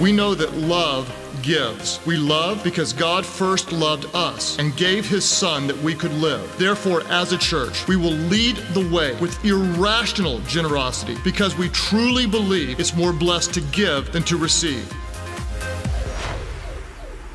We know that love gives. We love because God first loved us and gave his son that we could live. Therefore, as a church, we will lead the way with irrational generosity because we truly believe it's more blessed to give than to receive.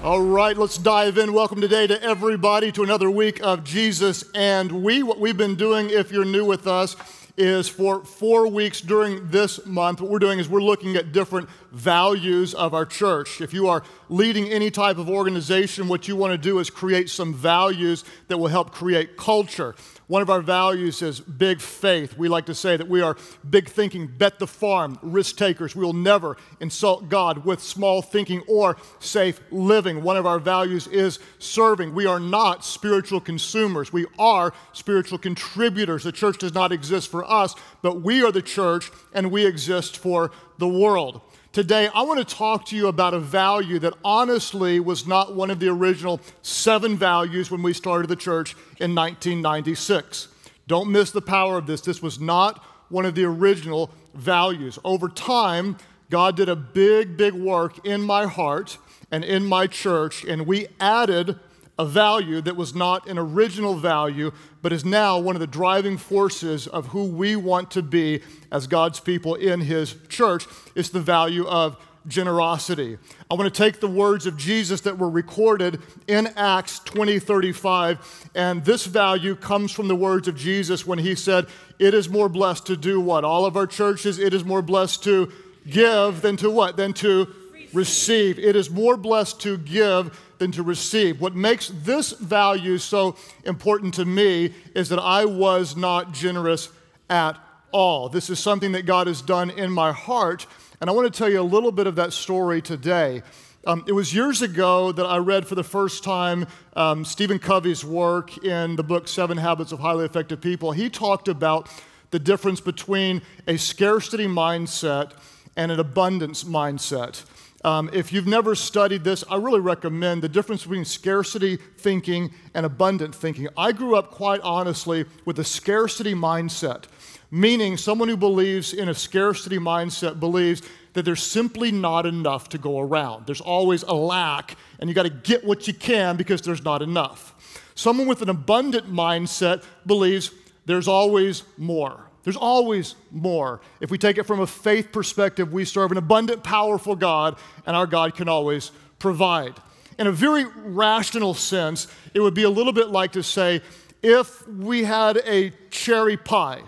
All right, let's dive in. Welcome today to everybody to another week of Jesus and we. What we've been doing, if you're new with us, is for four weeks during this month, what we're doing is we're looking at different values of our church. If you are leading any type of organization, what you want to do is create some values that will help create culture. One of our values is big faith. We like to say that we are big thinking, bet the farm, risk takers. We will never insult God with small thinking or safe living. One of our values is serving. We are not spiritual consumers, we are spiritual contributors. The church does not exist for us, but we are the church and we exist for the world. Today, I want to talk to you about a value that honestly was not one of the original seven values when we started the church in 1996. Don't miss the power of this. This was not one of the original values. Over time, God did a big, big work in my heart and in my church, and we added a value that was not an original value, but is now one of the driving forces of who we want to be as God's people in His church. It's the value of generosity. I want to take the words of Jesus that were recorded in Acts 20 35, and this value comes from the words of Jesus when He said, It is more blessed to do what? All of our churches, it is more blessed to give than to what? Than to receive. It is more blessed to give than to receive. What makes this value so important to me is that I was not generous at all. This is something that God has done in my heart, and I want to tell you a little bit of that story today. Um, it was years ago that I read for the first time um, Stephen Covey's work in the book Seven Habits of Highly Effective People. He talked about the difference between a scarcity mindset and an abundance mindset. Um, if you've never studied this, I really recommend the difference between scarcity thinking and abundant thinking. I grew up quite honestly with a scarcity mindset, meaning someone who believes in a scarcity mindset believes that there's simply not enough to go around. There's always a lack, and you got to get what you can because there's not enough. Someone with an abundant mindset believes there's always more. There's always more. If we take it from a faith perspective, we serve an abundant, powerful God, and our God can always provide. In a very rational sense, it would be a little bit like to say, if we had a cherry pie.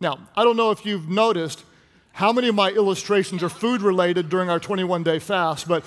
Now, I don't know if you've noticed how many of my illustrations are food related during our 21 day fast, but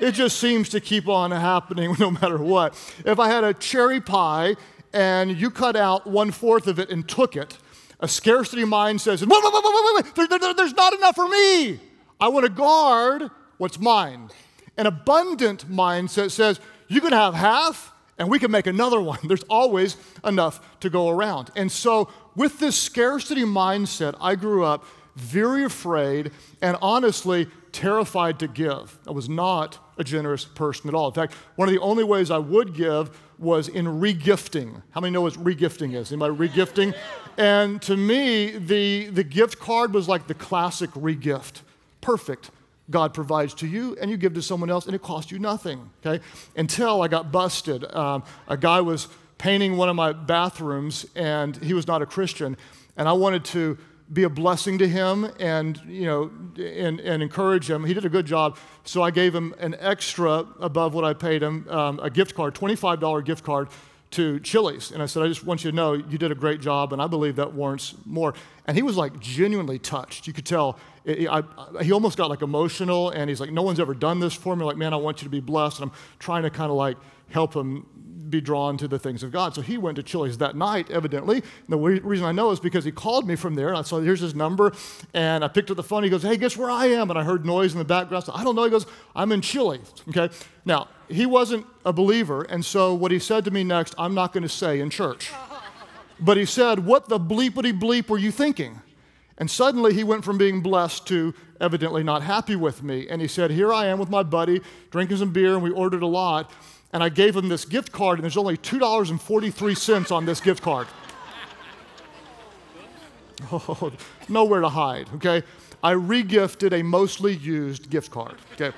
it just seems to keep on happening no matter what. If I had a cherry pie and you cut out one fourth of it and took it, a scarcity mind says, wait, wait, wait, wait, wait, there, there, there's not enough for me. I want to guard what's mine. An abundant mindset says, you can have half and we can make another one. There's always enough to go around. And so, with this scarcity mindset, I grew up very afraid and honestly terrified to give. I was not a generous person at all. In fact, one of the only ways I would give was in regifting. How many know what regifting is? Anybody regifting? And to me, the, the gift card was like the classic regift. Perfect. God provides to you, and you give to someone else, and it costs you nothing. Okay? Until I got busted. Um, a guy was painting one of my bathrooms, and he was not a Christian, and I wanted to be a blessing to him and you know and, and encourage him he did a good job so i gave him an extra above what i paid him um, a gift card $25 gift card to Chili's. And I said, I just want you to know you did a great job, and I believe that warrants more. And he was like genuinely touched. You could tell. It, I, I, he almost got like emotional, and he's like, No one's ever done this for me. Like, man, I want you to be blessed. And I'm trying to kind of like help him be drawn to the things of God. So he went to Chili's that night, evidently. And the reason I know is because he called me from there. And I saw, here's his number. And I picked up the phone. He goes, hey, guess where I am? And I heard noise in the background. So I don't know. He goes, I'm in Chili's. Okay. Now, he wasn't a believer. And so what he said to me next, I'm not going to say in church. But he said, what the bleepity bleep were you thinking? And suddenly he went from being blessed to evidently not happy with me. And he said, Here I am with my buddy, drinking some beer, and we ordered a lot and I gave him this gift card, and there's only $2.43 on this gift card. Oh, nowhere to hide, okay? I regifted a mostly used gift card. Okay.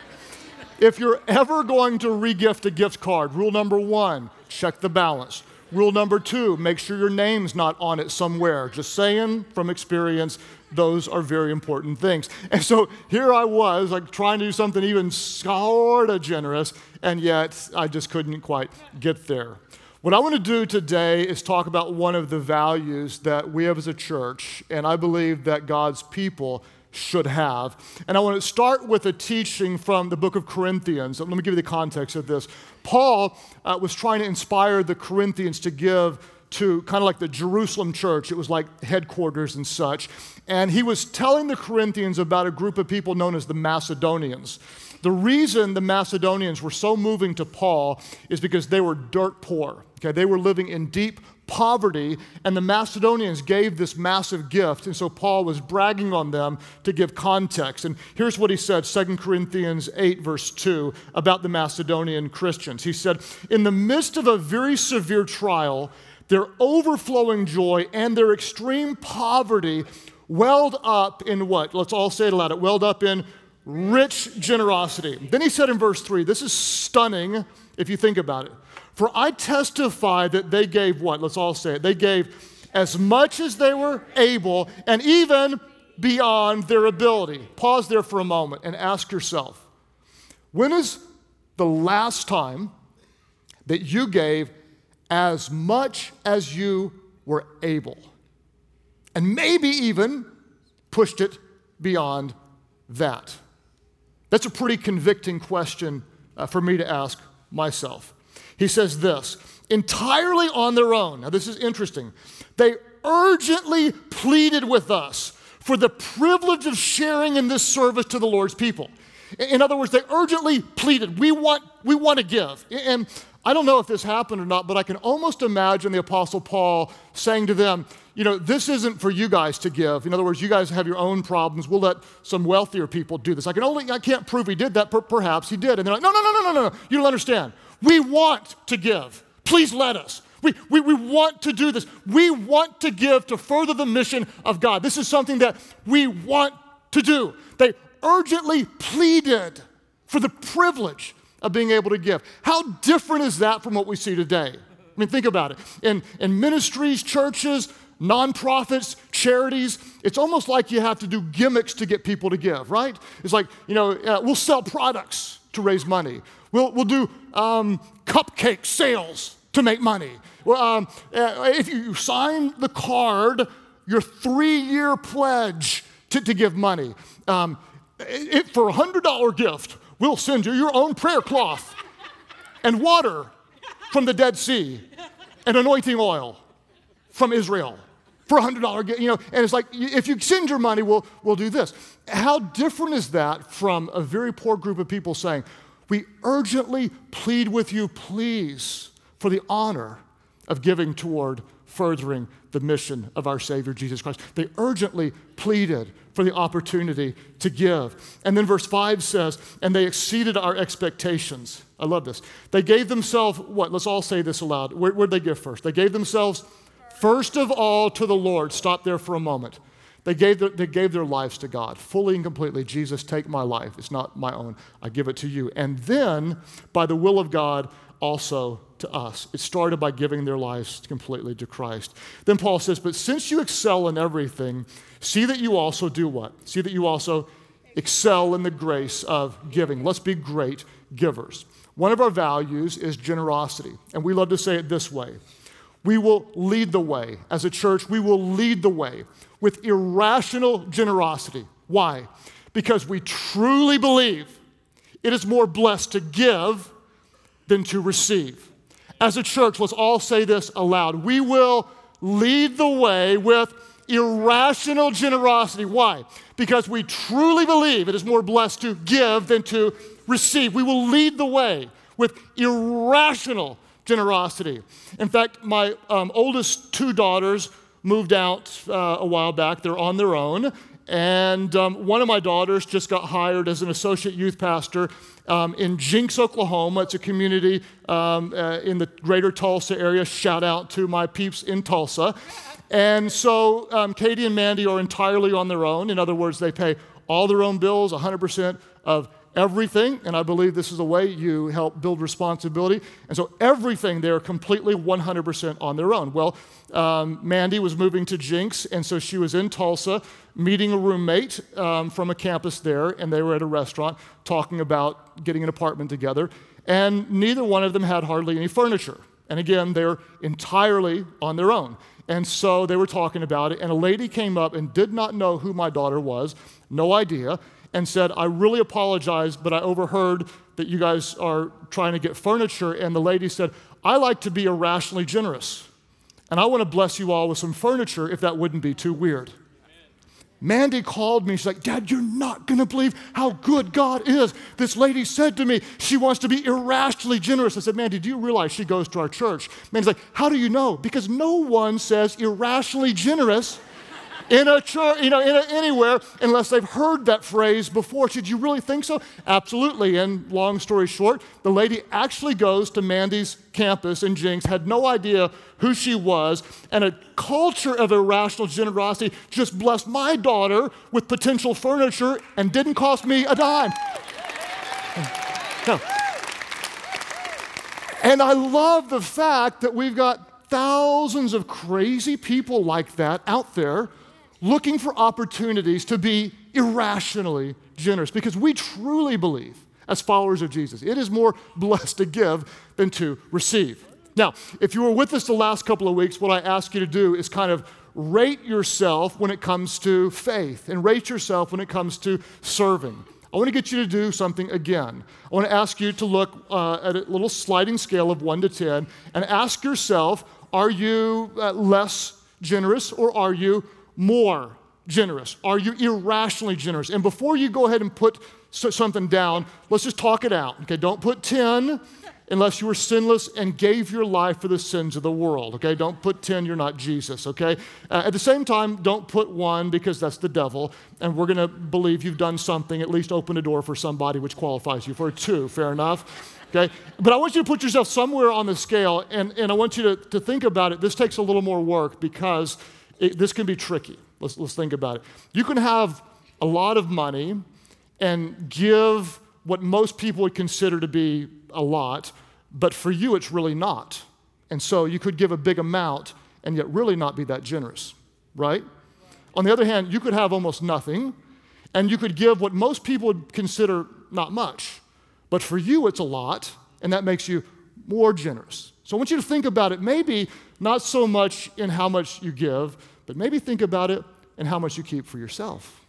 if you're ever going to regift a gift card, rule number one, check the balance. Rule number two, make sure your name's not on it somewhere. Just saying from experience, those are very important things. And so here I was, like trying to do something even sort of generous, and yet I just couldn't quite get there. What I want to do today is talk about one of the values that we have as a church, and I believe that God's people should have. And I want to start with a teaching from the book of Corinthians. Let me give you the context of this. Paul uh, was trying to inspire the Corinthians to give to kind of like the Jerusalem church. It was like headquarters and such. And he was telling the Corinthians about a group of people known as the Macedonians. The reason the Macedonians were so moving to Paul is because they were dirt poor. Okay, they were living in deep poverty, and the Macedonians gave this massive gift. And so Paul was bragging on them to give context. And here's what he said 2 Corinthians 8, verse 2, about the Macedonian Christians. He said, In the midst of a very severe trial, their overflowing joy and their extreme poverty welled up in what? Let's all say it aloud. It welled up in rich generosity. Then he said in verse 3, this is stunning if you think about it. For I testify that they gave what? Let's all say it. They gave as much as they were able and even beyond their ability. Pause there for a moment and ask yourself when is the last time that you gave as much as you were able? And maybe even pushed it beyond that. That's a pretty convicting question uh, for me to ask myself. He says this entirely on their own. Now, this is interesting. They urgently pleaded with us for the privilege of sharing in this service to the Lord's people. In other words, they urgently pleaded, we want, we want to give. And I don't know if this happened or not, but I can almost imagine the Apostle Paul saying to them, you know, this isn't for you guys to give. In other words, you guys have your own problems. We'll let some wealthier people do this. I can only, I can't prove he did that. perhaps he did. And they're like, no, no, no, no, no, no. You don't understand. We want to give. Please let us. We, we, we want to do this. We want to give to further the mission of God. This is something that we want to do. They urgently pleaded for the privilege of being able to give. How different is that from what we see today? I mean, think about it. In, in ministries, churches, nonprofits, charities, it's almost like you have to do gimmicks to get people to give, right? It's like, you know, uh, we'll sell products to raise money. We'll, we'll do um, cupcake sales to make money. Well, um, uh, if you sign the card, your three year pledge to, to give money, um, it, for a $100 gift, we'll send you your own prayer cloth and water from the Dead Sea and anointing oil from Israel for a $100 you know and it's like if you send your money we'll, we'll do this how different is that from a very poor group of people saying we urgently plead with you, please, for the honor of giving toward furthering the mission of our Savior Jesus Christ. They urgently pleaded for the opportunity to give. And then verse 5 says, and they exceeded our expectations. I love this. They gave themselves, what? Let's all say this aloud. Where, where'd they give first? They gave themselves first of all to the Lord. Stop there for a moment. They gave, their, they gave their lives to God fully and completely. Jesus, take my life. It's not my own. I give it to you. And then, by the will of God, also to us. It started by giving their lives completely to Christ. Then Paul says, But since you excel in everything, see that you also do what? See that you also excel in the grace of giving. Let's be great givers. One of our values is generosity. And we love to say it this way we will lead the way. As a church, we will lead the way with irrational generosity. Why? Because we truly believe it is more blessed to give than to receive. As a church, let's all say this aloud. We will lead the way with irrational generosity. Why? Because we truly believe it is more blessed to give than to receive. We will lead the way with irrational generosity. In fact, my um, oldest two daughters moved out uh, a while back. They're on their own. And um, one of my daughters just got hired as an associate youth pastor um, in Jenks, Oklahoma. It's a community um, uh, in the greater Tulsa area. Shout out to my peeps in Tulsa. And so um, Katie and Mandy are entirely on their own. In other words, they pay all their own bills, 100% of everything, and I believe this is the way you help build responsibility. And so everything they're completely 100% on their own. Well, um, Mandy was moving to Jenks, and so she was in Tulsa meeting a roommate um, from a campus there, and they were at a restaurant talking about getting an apartment together. And neither one of them had hardly any furniture. And again, they're entirely on their own. And so they were talking about it, and a lady came up and did not know who my daughter was, no idea and said, I really apologize, but I overheard that you guys are trying to get furniture. And the lady said, I like to be irrationally generous. And I want to bless you all with some furniture if that wouldn't be too weird. Mandy called me. She's like, Dad, you're not going to believe how good God is. This lady said to me she wants to be irrationally generous. I said, Mandy, do you realize she goes to our church? Mandy's like, How do you know? Because no one says irrationally generous in a church, you know, in a, anywhere unless they've heard that phrase before. Should you really think so? Absolutely. And long story short, the lady actually goes to Mandy's campus in Jenks, had no idea who she was, and a culture of irrational generosity just blessed my daughter with potential furniture and didn't cost me a dime. And I love the fact that we've got thousands of crazy people like that out there looking for opportunities to be irrationally generous because we truly believe, as followers of Jesus, it is more blessed to give than to receive. Now, if you were with us the last couple of weeks, what I ask you to do is kind of rate yourself when it comes to faith and rate yourself when it comes to serving. I want to get you to do something again. I want to ask you to look uh, at a little sliding scale of 1 to 10 and ask yourself are you uh, less generous or are you more generous? Are you irrationally generous? And before you go ahead and put something down, let's just talk it out. Okay, don't put 10 unless you were sinless and gave your life for the sins of the world. Okay, don't put 10, you're not Jesus. Okay, uh, at the same time, don't put one because that's the devil, and we're gonna believe you've done something, at least open a door for somebody which qualifies you for two. Fair enough? Okay, but I want you to put yourself somewhere on the scale, and, and I want you to, to think about it. This takes a little more work because it, this can be tricky. Let's, let's think about it. You can have a lot of money and give what most people would consider to be a lot, but for you, it's really not. And so you could give a big amount and yet really not be that generous, right? On the other hand, you could have almost nothing and you could give what most people would consider not much, but for you, it's a lot, and that makes you more generous. So I want you to think about it, maybe not so much in how much you give, but maybe think about it in how much you keep for yourself.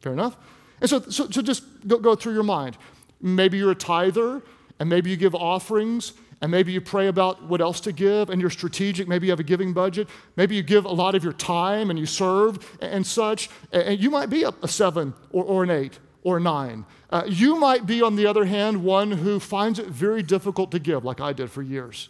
Fair enough? And so, so, so just go, go through your mind. Maybe you're a tither, and maybe you give offerings, and maybe you pray about what else to give, and you're strategic. Maybe you have a giving budget. Maybe you give a lot of your time and you serve and, and such. And you might be a, a seven or, or, an eight or a nine. Uh, you might be, on the other hand, one who finds it very difficult to give, like I did for years.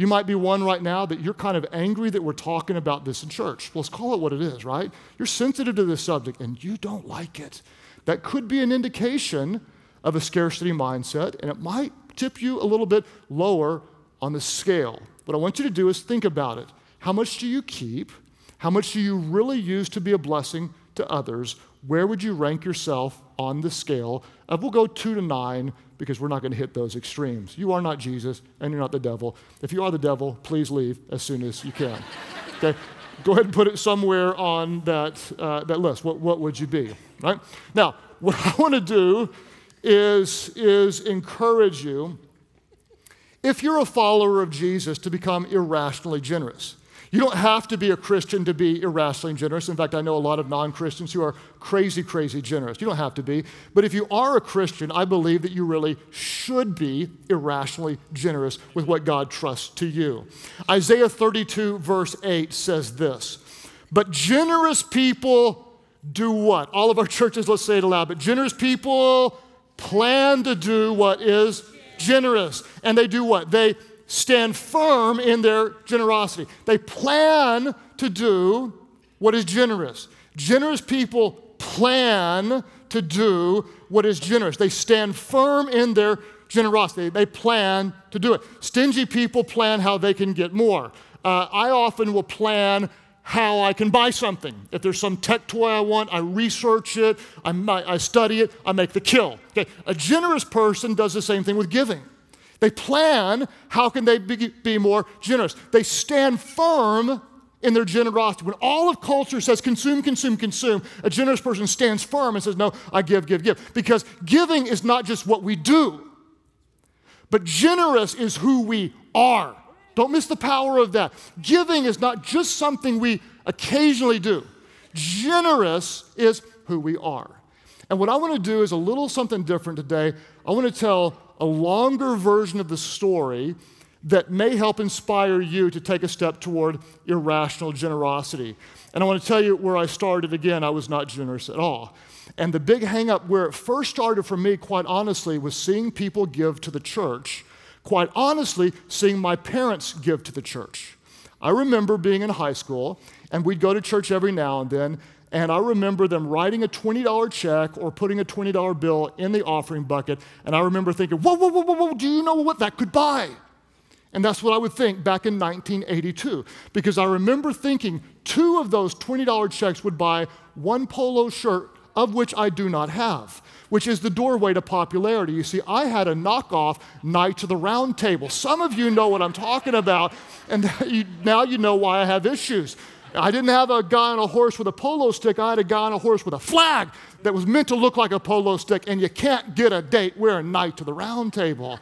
You might be one right now that you're kind of angry that we're talking about this in church. Let's call it what it is, right? You're sensitive to this subject and you don't like it. That could be an indication of a scarcity mindset, and it might tip you a little bit lower on the scale. What I want you to do is think about it. How much do you keep? How much do you really use to be a blessing to others? Where would you rank yourself on the scale of, we'll go two to nine, because we're not going to hit those extremes. You are not Jesus, and you're not the devil. If you are the devil, please leave as soon as you can. okay? Go ahead and put it somewhere on that, uh, that list. What, what would you be? Right? Now, what I want to do is, is encourage you, if you're a follower of Jesus, to become irrationally generous. You don't have to be a Christian to be irrationally generous. In fact, I know a lot of non Christians who are crazy, crazy generous. You don't have to be. But if you are a Christian, I believe that you really should be irrationally generous with what God trusts to you. Isaiah 32, verse 8 says this But generous people do what? All of our churches, let's say it aloud. But generous people plan to do what is generous. And they do what? They stand firm in their generosity. They plan to do what is generous. Generous people plan to do what is generous. They stand firm in their generosity. They plan to do it. Stingy people plan how they can get more. Uh, I often will plan how I can buy something. If there's some tech toy I want, I research it, I, I study it, I make the kill. Okay. A generous person does the same thing with giving. They plan how can they be, be more generous. They stand firm in their generosity. When all of culture says consume, consume, consume, a generous person stands firm and says, No, I give, give, give. Because giving is not just what we do, but generous is who we are. Don't miss the power of that. Giving is not just something we occasionally do, generous is who we are. And what I want to do is a little something different today. I want to tell a longer version of the story that may help inspire you to take a step toward irrational generosity. And I want to tell you where I started again, I was not generous at all. And the big hangup where it first started for me, quite honestly, was seeing people give to the church. Quite honestly, seeing my parents give to the church. I remember being in high school, and we'd go to church every now and then, and I remember them writing a $20 check or putting a $20 bill in the offering bucket, and I remember thinking, whoa, whoa, whoa, whoa, whoa, do you know what that could buy? And that's what I would think back in 1982, because I remember thinking two of those $20 checks would buy one polo shirt, of which I do not have, which is the doorway to popularity. You see, I had a knockoff Knight of the Round Table. Some of you know what I'm talking about, and now you know why I have issues. I didn't have a guy on a horse with a polo stick. I had a guy on a horse with a flag that was meant to look like a polo stick, and you can't get a date wearing Knight to the Round Table.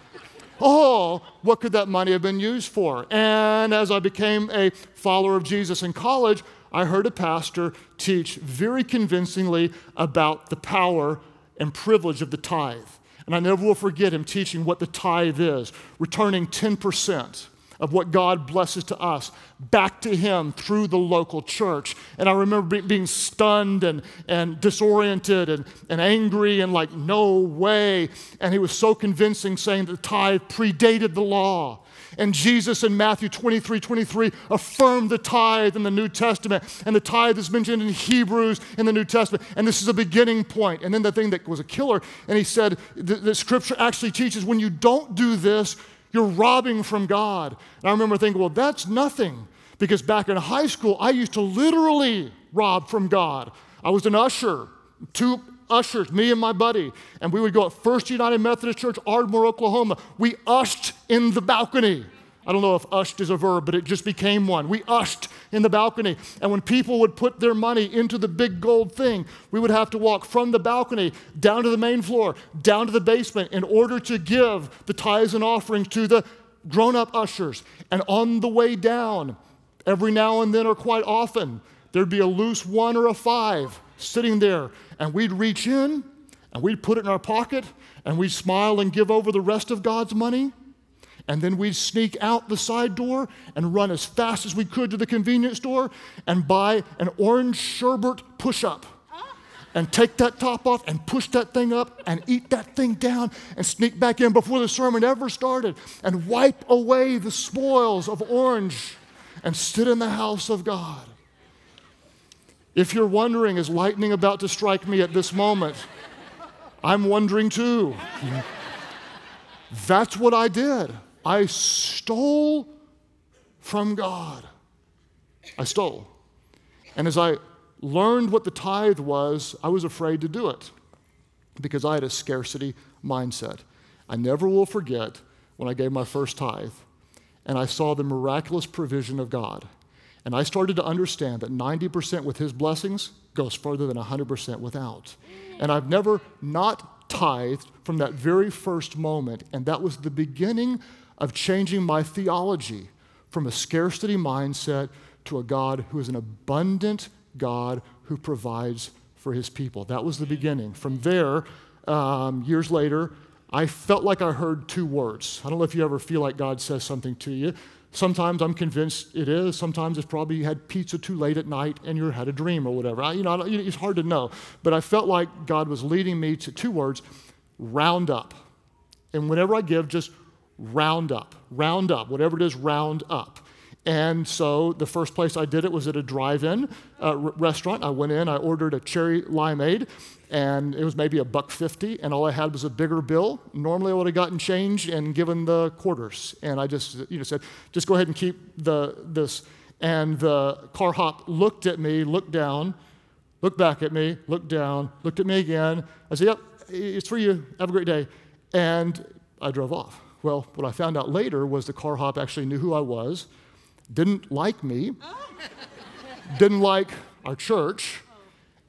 Oh, what could that money have been used for? And as I became a follower of Jesus in college, I heard a pastor teach very convincingly about the power and privilege of the tithe. And I never will forget him teaching what the tithe is returning 10% of what God blesses to us back to Him through the local church. And I remember being stunned and, and disoriented and, and angry and like, no way. And he was so convincing, saying that the tithe predated the law. And Jesus in Matthew 23 23 affirmed the tithe in the New Testament. And the tithe is mentioned in Hebrews in the New Testament. And this is a beginning point. And then the thing that was a killer, and he said the scripture actually teaches when you don't do this, you're robbing from God. And I remember thinking, well, that's nothing. Because back in high school, I used to literally rob from God. I was an usher, two ushers, me and my buddy, and we would go at First United Methodist Church, Ardmore, Oklahoma. We ushed in the balcony. I don't know if ushed is a verb, but it just became one. We ushed in the balcony. And when people would put their money into the big gold thing, we would have to walk from the balcony down to the main floor, down to the basement in order to give the tithes and offerings to the grown up ushers. And on the way down, every now and then or quite often, there'd be a loose one or a five sitting there. And we'd reach in and we'd put it in our pocket and we'd smile and give over the rest of God's money and then we'd sneak out the side door and run as fast as we could to the convenience store and buy an orange sherbet push up and take that top off and push that thing up and eat that thing down and sneak back in before the sermon ever started and wipe away the spoils of orange and sit in the house of God. If you're wondering, is lightning about to strike me at this moment? I'm wondering too. That's what I did. I stole from God. I stole. And as I learned what the tithe was, I was afraid to do it because I had a scarcity mindset. I never will forget when I gave my first tithe and I saw the miraculous provision of God. And I started to understand that 90% with His blessings goes further than 100% without. And I've never not tithed from that very first moment. And that was the beginning of changing my theology from a scarcity mindset to a God who is an abundant God who provides for his people. That was the beginning. From there, um, years later, I felt like I heard two words. I don't know if you ever feel like God says something to you. Sometimes I'm convinced it is. Sometimes it's probably you had pizza too late at night and you had a dream or whatever. I, you know, it's hard to know. But I felt like God was leading me to two words round up. And whenever I give, just round up, round up, whatever it is, round up. And so the first place I did it was at a drive in uh, r- restaurant. I went in, I ordered a cherry limeade, and it was maybe a buck fifty, and all I had was a bigger bill. Normally I would have gotten change and given the quarters. And I just you know, said, just go ahead and keep the, this. And the car hop looked at me, looked down, looked back at me, looked down, looked at me again. I said, Yep, it's for you. Have a great day. And I drove off. Well, what I found out later was the car hop actually knew who I was didn't like me, didn't like our church,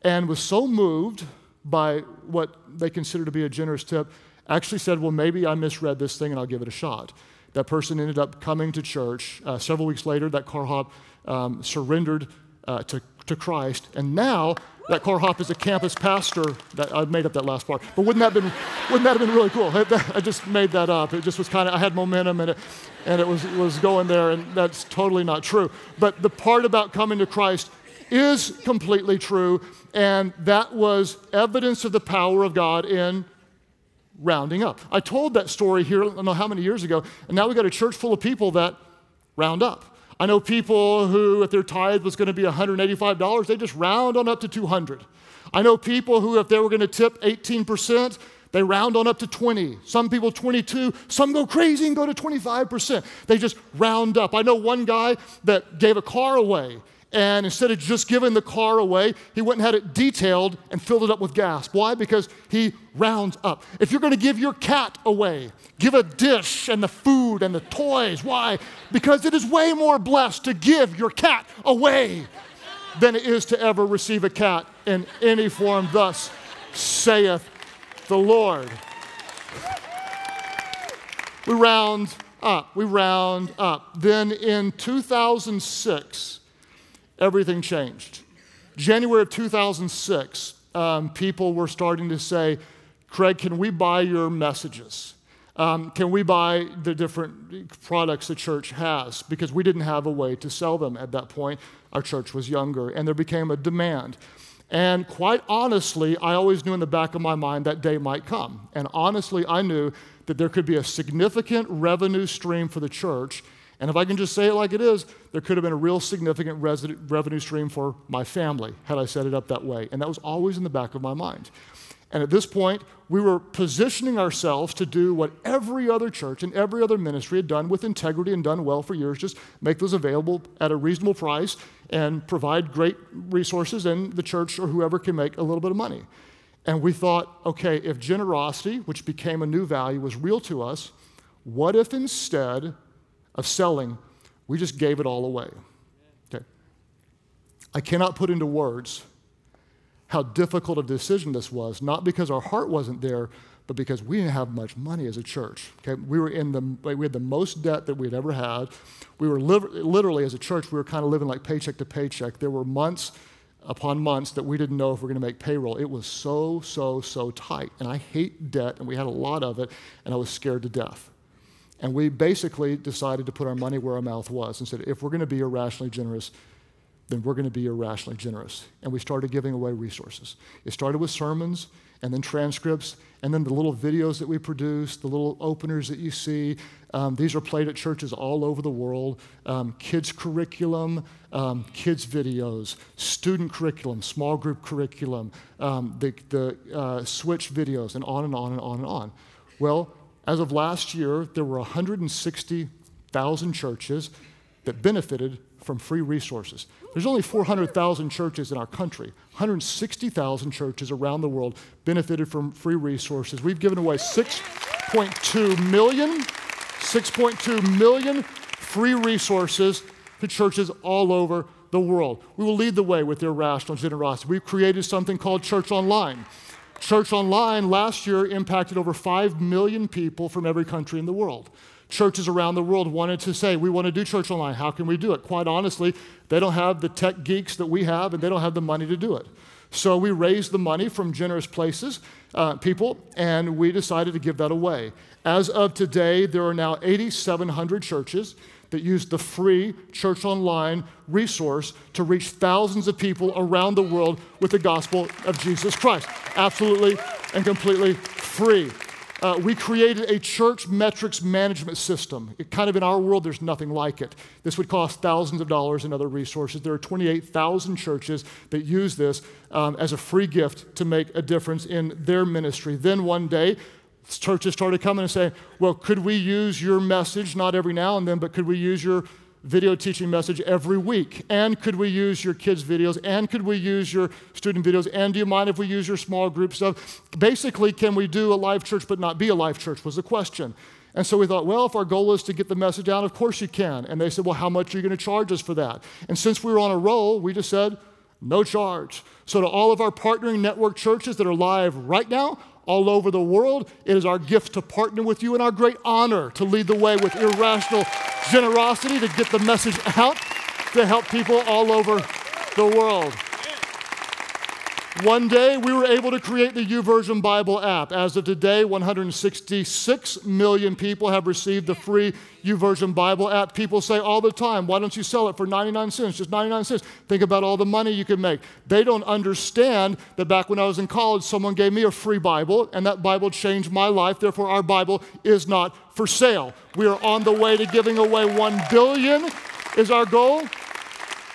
and was so moved by what they considered to be a generous tip, actually said, Well, maybe I misread this thing and I'll give it a shot. That person ended up coming to church. Uh, several weeks later, that car hop um, surrendered uh, to, to Christ, and now that car hop is a campus pastor. That, I made up that last part, but wouldn't that have been, wouldn't that have been really cool? I just made that up. It just was kind of, I had momentum and it, and it was, was going there, and that's totally not true. But the part about coming to Christ is completely true, and that was evidence of the power of God in rounding up. I told that story here, I don't know how many years ago, and now we've got a church full of people that round up. I know people who, if their tithe was going to be $185, they just round on up to 200. I know people who, if they were going to tip 18%, they round on up to 20. Some people 22. Some go crazy and go to 25%. They just round up. I know one guy that gave a car away and instead of just giving the car away, he went and had it detailed and filled it up with gas. Why? Because he rounds up. If you're going to give your cat away, give a dish and the food and the toys. Why? Because it is way more blessed to give your cat away than it is to ever receive a cat in any form. Thus saith the Lord. We round up. We round up. Then in 2006, everything changed. January of 2006, um, people were starting to say, Craig, can we buy your messages? Um, can we buy the different products the church has? Because we didn't have a way to sell them at that point. Our church was younger, and there became a demand. And quite honestly, I always knew in the back of my mind that day might come. And honestly, I knew that there could be a significant revenue stream for the church and if I can just say it like it is, there could have been a real significant revenue stream for my family had I set it up that way. And that was always in the back of my mind. And at this point, we were positioning ourselves to do what every other church and every other ministry had done with integrity and done well for years just make those available at a reasonable price and provide great resources, and the church or whoever can make a little bit of money. And we thought, okay, if generosity, which became a new value, was real to us, what if instead of selling, we just gave it all away. Okay. I cannot put into words how difficult a decision this was, not because our heart wasn't there, but because we didn't have much money as a church. Okay, we were in the we had the most debt that we had ever had. We were li- literally as a church, we were kind of living like paycheck to paycheck. There were months upon months that we didn't know if we are going to make payroll. It was so so so tight, and I hate debt, and we had a lot of it, and I was scared to death. And we basically decided to put our money where our mouth was and said, if we're going to be irrationally generous, then we're going to be irrationally generous. And we started giving away resources. It started with sermons and then transcripts and then the little videos that we produce, the little openers that you see. Um, these are played at churches all over the world. Um, kids' curriculum, um, kids' videos, student curriculum, small group curriculum, um, the, the uh, switch videos, and on and on and on and on. Well, as of last year, there were 160,000 churches that benefited from free resources. There's only 400,000 churches in our country. 160,000 churches around the world benefited from free resources. We've given away 6.2 million, 6.2 million free resources to churches all over the world. We will lead the way with irrational generosity. We've created something called Church Online. Church Online last year impacted over 5 million people from every country in the world. Churches around the world wanted to say, We want to do church online. How can we do it? Quite honestly, they don't have the tech geeks that we have, and they don't have the money to do it. So we raised the money from generous places, uh, people, and we decided to give that away. As of today, there are now 8,700 churches that used the free Church Online resource to reach thousands of people around the world with the gospel of Jesus Christ. Absolutely and completely free. uh, we created a church metrics management system. It, kind of in our world, there's nothing like it. This would cost thousands of dollars and other resources. There are 28,000 churches that use this um, as a free gift to make a difference in their ministry. Then one day, churches started coming and saying, Well, could we use your message, not every now and then, but could we use your video teaching message every week? And could we use your kids' videos? And could we use your student videos? And do you mind if we use your small group stuff? Basically, can we do a live church but not be a live church? Was the question. And so we thought, well, if our goal is to get the message out, of course you can. And they said, well, how much are you going to charge us for that? And since we were on a roll, we just said, no charge. So, to all of our partnering network churches that are live right now, all over the world. It is our gift to partner with you and our great honor to lead the way with irrational generosity to get the message out to help people all over the world. One day, we were able to create the YouVersion Bible app. As of today, 166 million people have received the free YouVersion Bible app. People say all the time, why don't you sell it for 99 cents? Just 99 cents. Think about all the money you could make. They don't understand that back when I was in college, someone gave me a free Bible, and that Bible changed my life. Therefore, our Bible is not for sale. We are on the way to giving away 1 billion is our goal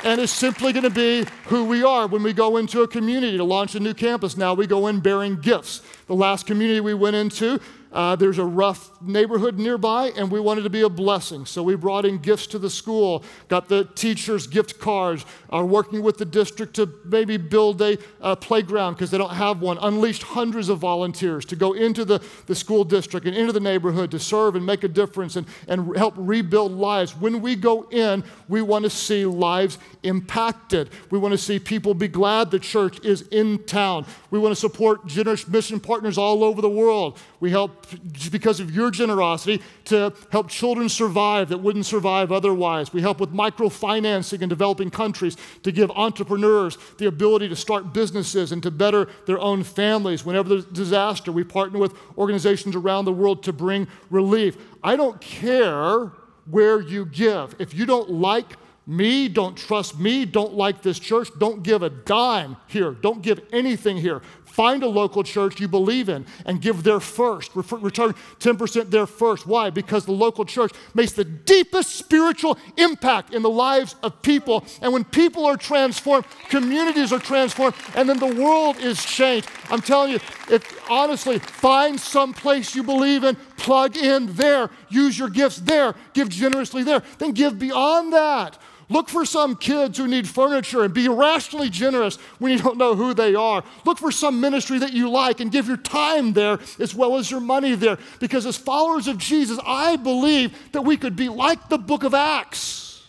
and it's simply going to be who we are when we go into a community to launch a new campus. Now we go in bearing gifts. The last community we went into, uh, there's a rough neighborhood nearby, and we wanted to be a blessing. So we brought in gifts to the school, got the teachers gift cards, are working with the district to maybe build a, playground because they don't have one, unleashed hundreds of volunteers to go into the, the school district and into the neighborhood to serve and make a difference and, and help rebuild lives. When we go in, we want to see lives impacted. We want to see people be glad the church is in town. We want to support generous mission partners all over the world. We help because of your generosity to help children survive that wouldn't survive otherwise. We help with microfinancing in developing countries to give entrepreneurs the ability to start businesses and to better their own families. Whenever there's disaster, we partner with organizations around the world to bring relief. I don't care where you give. If you don't like me, don't trust me, don't like this church, don't give a dime here, don't give anything here. Find a local church you believe in and give there first. Return 10% there first. Why? Because the local church makes the deepest spiritual impact in the lives of people. And when people are transformed, communities are transformed, and then the world is changed. I'm telling you, if honestly, find some place you believe in, plug in there, use your gifts there, give generously there, then give beyond that. Look for some kids who need furniture and be irrationally generous when you don't know who they are. Look for some ministry that you like and give your time there as well as your money there. Because as followers of Jesus, I believe that we could be like the book of Acts,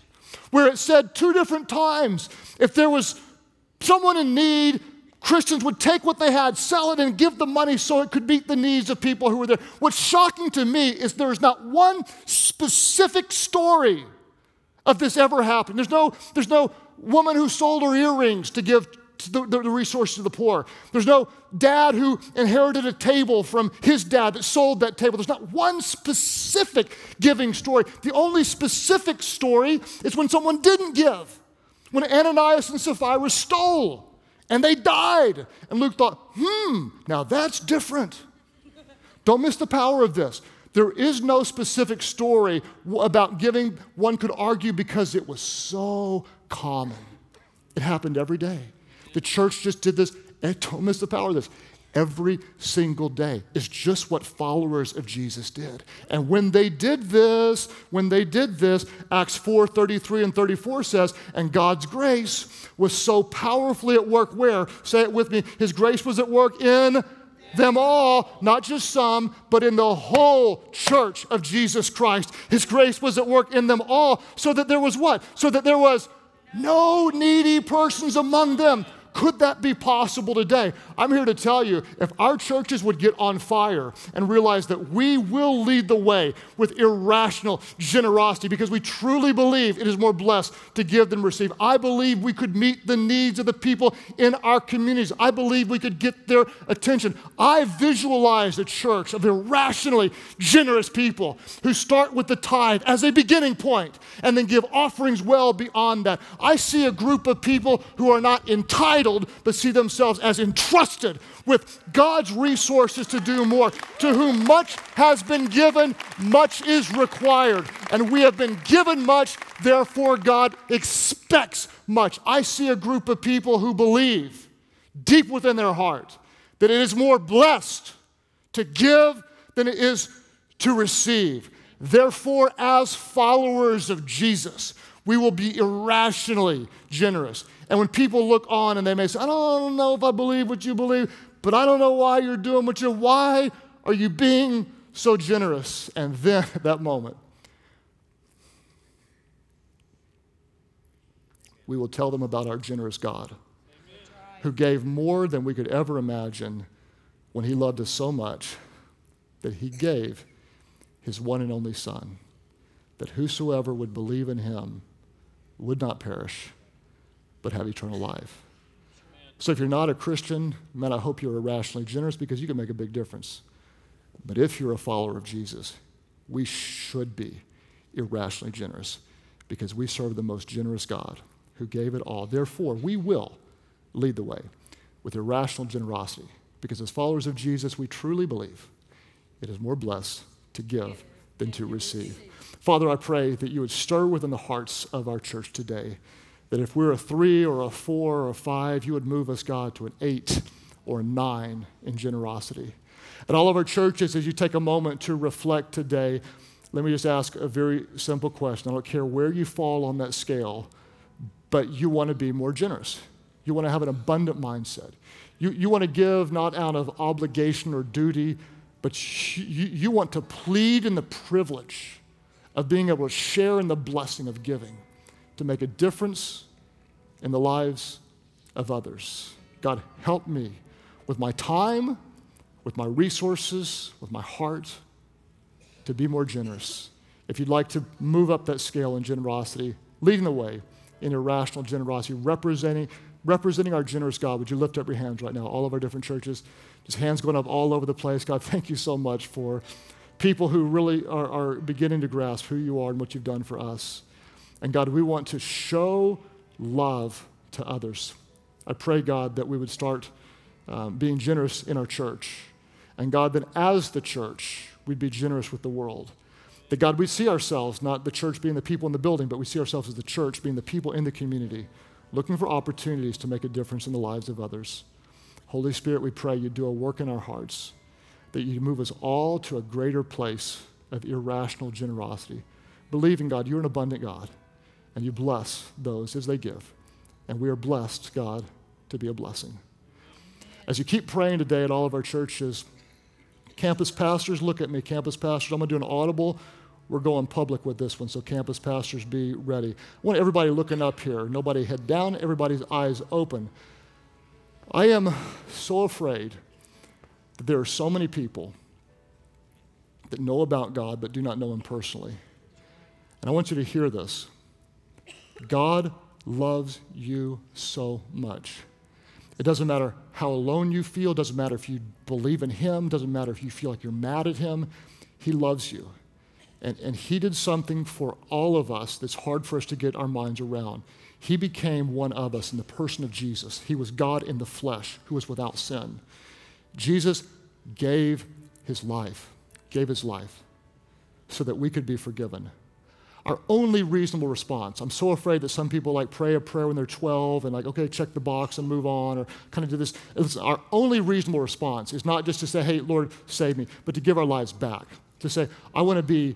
where it said two different times if there was someone in need, Christians would take what they had, sell it, and give the money so it could meet the needs of people who were there. What's shocking to me is there's not one specific story of this ever happened. There's no, there's no woman who sold her earrings to give to the, the, the resources to the poor. There's no dad who inherited a table from his dad that sold that table. There's not one specific giving story. The only specific story is when someone didn't give, when Ananias and Sapphira stole and they died. And Luke thought, hmm, now that's different. Don't miss the power of this. There is no specific story about giving, one could argue, because it was so common. It happened every day. The church just did this, and don't miss the power of this. Every single day is just what followers of Jesus did. And when they did this, when they did this, Acts 4 33 and 34 says, and God's grace was so powerfully at work where? Say it with me. His grace was at work in them all, not just some, but in the whole church of Jesus Christ. His grace was at work in them all, so that there was what? So that there was no needy persons among them. Could that be possible today? I'm here to tell you if our churches would get on fire and realize that we will lead the way with irrational generosity because we truly believe it is more blessed to give than receive. I believe we could meet the needs of the people in our communities. I believe we could get their attention. I visualize a church of irrationally generous people who start with the tithe as a beginning point and then give offerings well beyond that. I see a group of people who are not in tithe entitled, but see themselves as entrusted with God's resources to do more. To whom much has been given, much is required. And we have been given much, therefore, God expects much. I see a group of people who believe deep within their heart that it is more blessed to give than it is to receive. Therefore, as followers of Jesus, we will be irrationally generous. And when people look on and they may say, I don't know if I believe what you believe, but I don't know why you're doing what you're, why are you being so generous? And then at that moment, we will tell them about our generous God who gave more than we could ever imagine when he loved us so much that he gave his one and only Son, that whosoever would believe in him would not perish, but have eternal life. So if you're not a Christian, man, I hope you're irrationally generous because you can make a big difference. But if you're a follower of Jesus, we should be irrationally generous because we serve the most generous God who gave it all. Therefore, we will lead the way with irrational generosity because as followers of Jesus, we truly believe it is more blessed to give than to receive. Father, I pray that you would stir within the hearts of our church today that if we're a three or a four or a five, you would move us, God, to an eight or a nine in generosity. At all of our churches, as you take a moment to reflect today, let me just ask a very simple question. I don't care where you fall on that scale, but you want to be more generous. You want to have an abundant mindset. You, you want to give not out of obligation or duty, but you, you want to plead in the privilege of being able to share in the blessing of giving to make a difference in the lives of others. God, help me with my time, with my resources, with my heart to be more generous. If you'd like to move up that scale in generosity, leading the way in irrational generosity, representing, representing our generous God, would you lift up your hands right now, all of our different churches? Just hands going up all over the place. God, thank you so much for people who really are, are beginning to grasp who you are and what you've done for us. And God, we want to show love to others. I pray, God, that we would start um, being generous in our church. And God, that as the church, we'd be generous with the world. That God, we see ourselves, not the church being the people in the building, but we see ourselves as the church being the people in the community, looking for opportunities to make a difference in the lives of others. Holy Spirit, we pray you do a work in our hearts, that you move us all to a greater place of irrational generosity. Believing, God, you're an abundant God, and you bless those as they give. And we are blessed, God, to be a blessing. As you keep praying today at all of our churches, campus pastors, look at me, campus pastors. I'm going to do an audible. We're going public with this one, so campus pastors, be ready. I want everybody looking up here. Nobody head down, everybody's eyes open. I am so afraid that there are so many people that know about God but do not know Him personally. And I want you to hear this God loves you so much. It doesn't matter how alone you feel, doesn't matter if you believe in Him, doesn't matter if you feel like you're mad at Him. He loves you. And, and He did something for all of us that's hard for us to get our minds around. He became one of us in the person of Jesus. He was God in the flesh who was without sin. Jesus gave his life, gave his life so that we could be forgiven. Our only reasonable response, I'm so afraid that some people like pray a prayer when they're 12 and like, okay, check the box and move on, or kind of do this. Listen, our only reasonable response is not just to say, hey, Lord, save me, but to give our lives back. To say, I want to be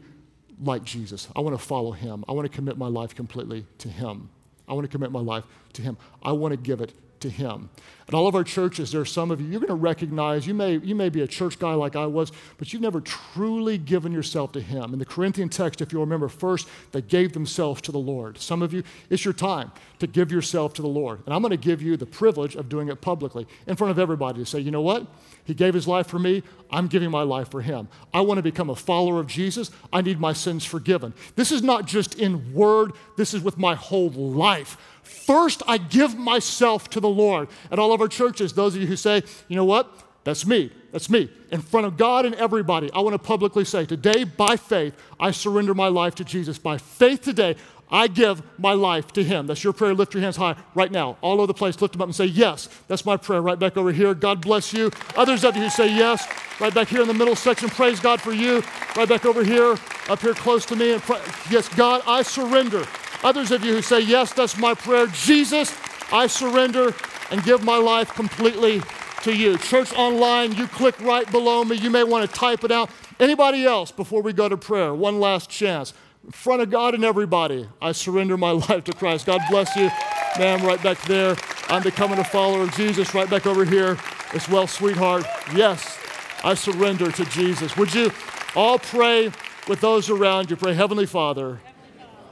like Jesus. I want to follow him. I want to commit my life completely to him. I want to commit my life to Him. I want to give it to Him. In all of our churches, there are some of you, you're going to recognize, you may, you may be a church guy like I was, but you've never truly given yourself to Him. In the Corinthian text, if you remember, first they gave themselves to the Lord. Some of you, it's your time to give yourself to the Lord. And I'm going to give you the privilege of doing it publicly in front of everybody to say, you know what? He gave His life for me. I'm giving my life for Him. I want to become a follower of Jesus. I need my sins forgiven. This is not just in word, this is with my whole life. First, I give myself to the Lord. At all of our churches, those of you who say, you know what? That's me. That's me. In front of God and everybody, I want to publicly say, today, by faith, I surrender my life to Jesus. By faith today, I give my life to Him. That's your prayer. Lift your hands high right now, all over the place. Lift them up and say, Yes, that's my prayer. Right back over here. God bless you. Others of you who say yes, right back here in the middle section, praise God for you. Right back over here, up here close to me. And pray, yes, God, I surrender. Others of you who say, Yes, that's my prayer. Jesus, I surrender and give my life completely to you. Church online, you click right below me. You may want to type it out. Anybody else before we go to prayer? One last chance in front of God and everybody, I surrender my life to Christ. God bless you. Ma'am, right back there. I'm becoming a follower of Jesus. Right back over here as well, sweetheart. Yes, I surrender to Jesus. Would you all pray with those around you? Pray, Heavenly Father,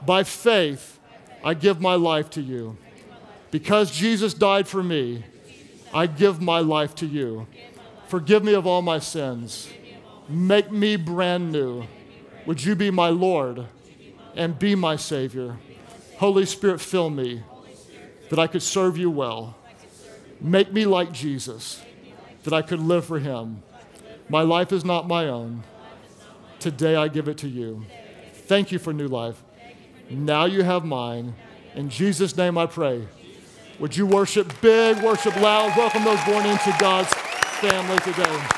by faith, I give my life to you. Because Jesus died for me, I give my life to you. Forgive me of all my sins. Make me brand new. Would you be my Lord? and be my Savior. Holy Spirit, fill me that I could serve you well. Make me like Jesus, that I could live for him. My life is not my own. Today I give it to you. Thank you for new life. Now you have mine. In Jesus' name I pray. Would you worship big, worship loud? Welcome those born into God's family today.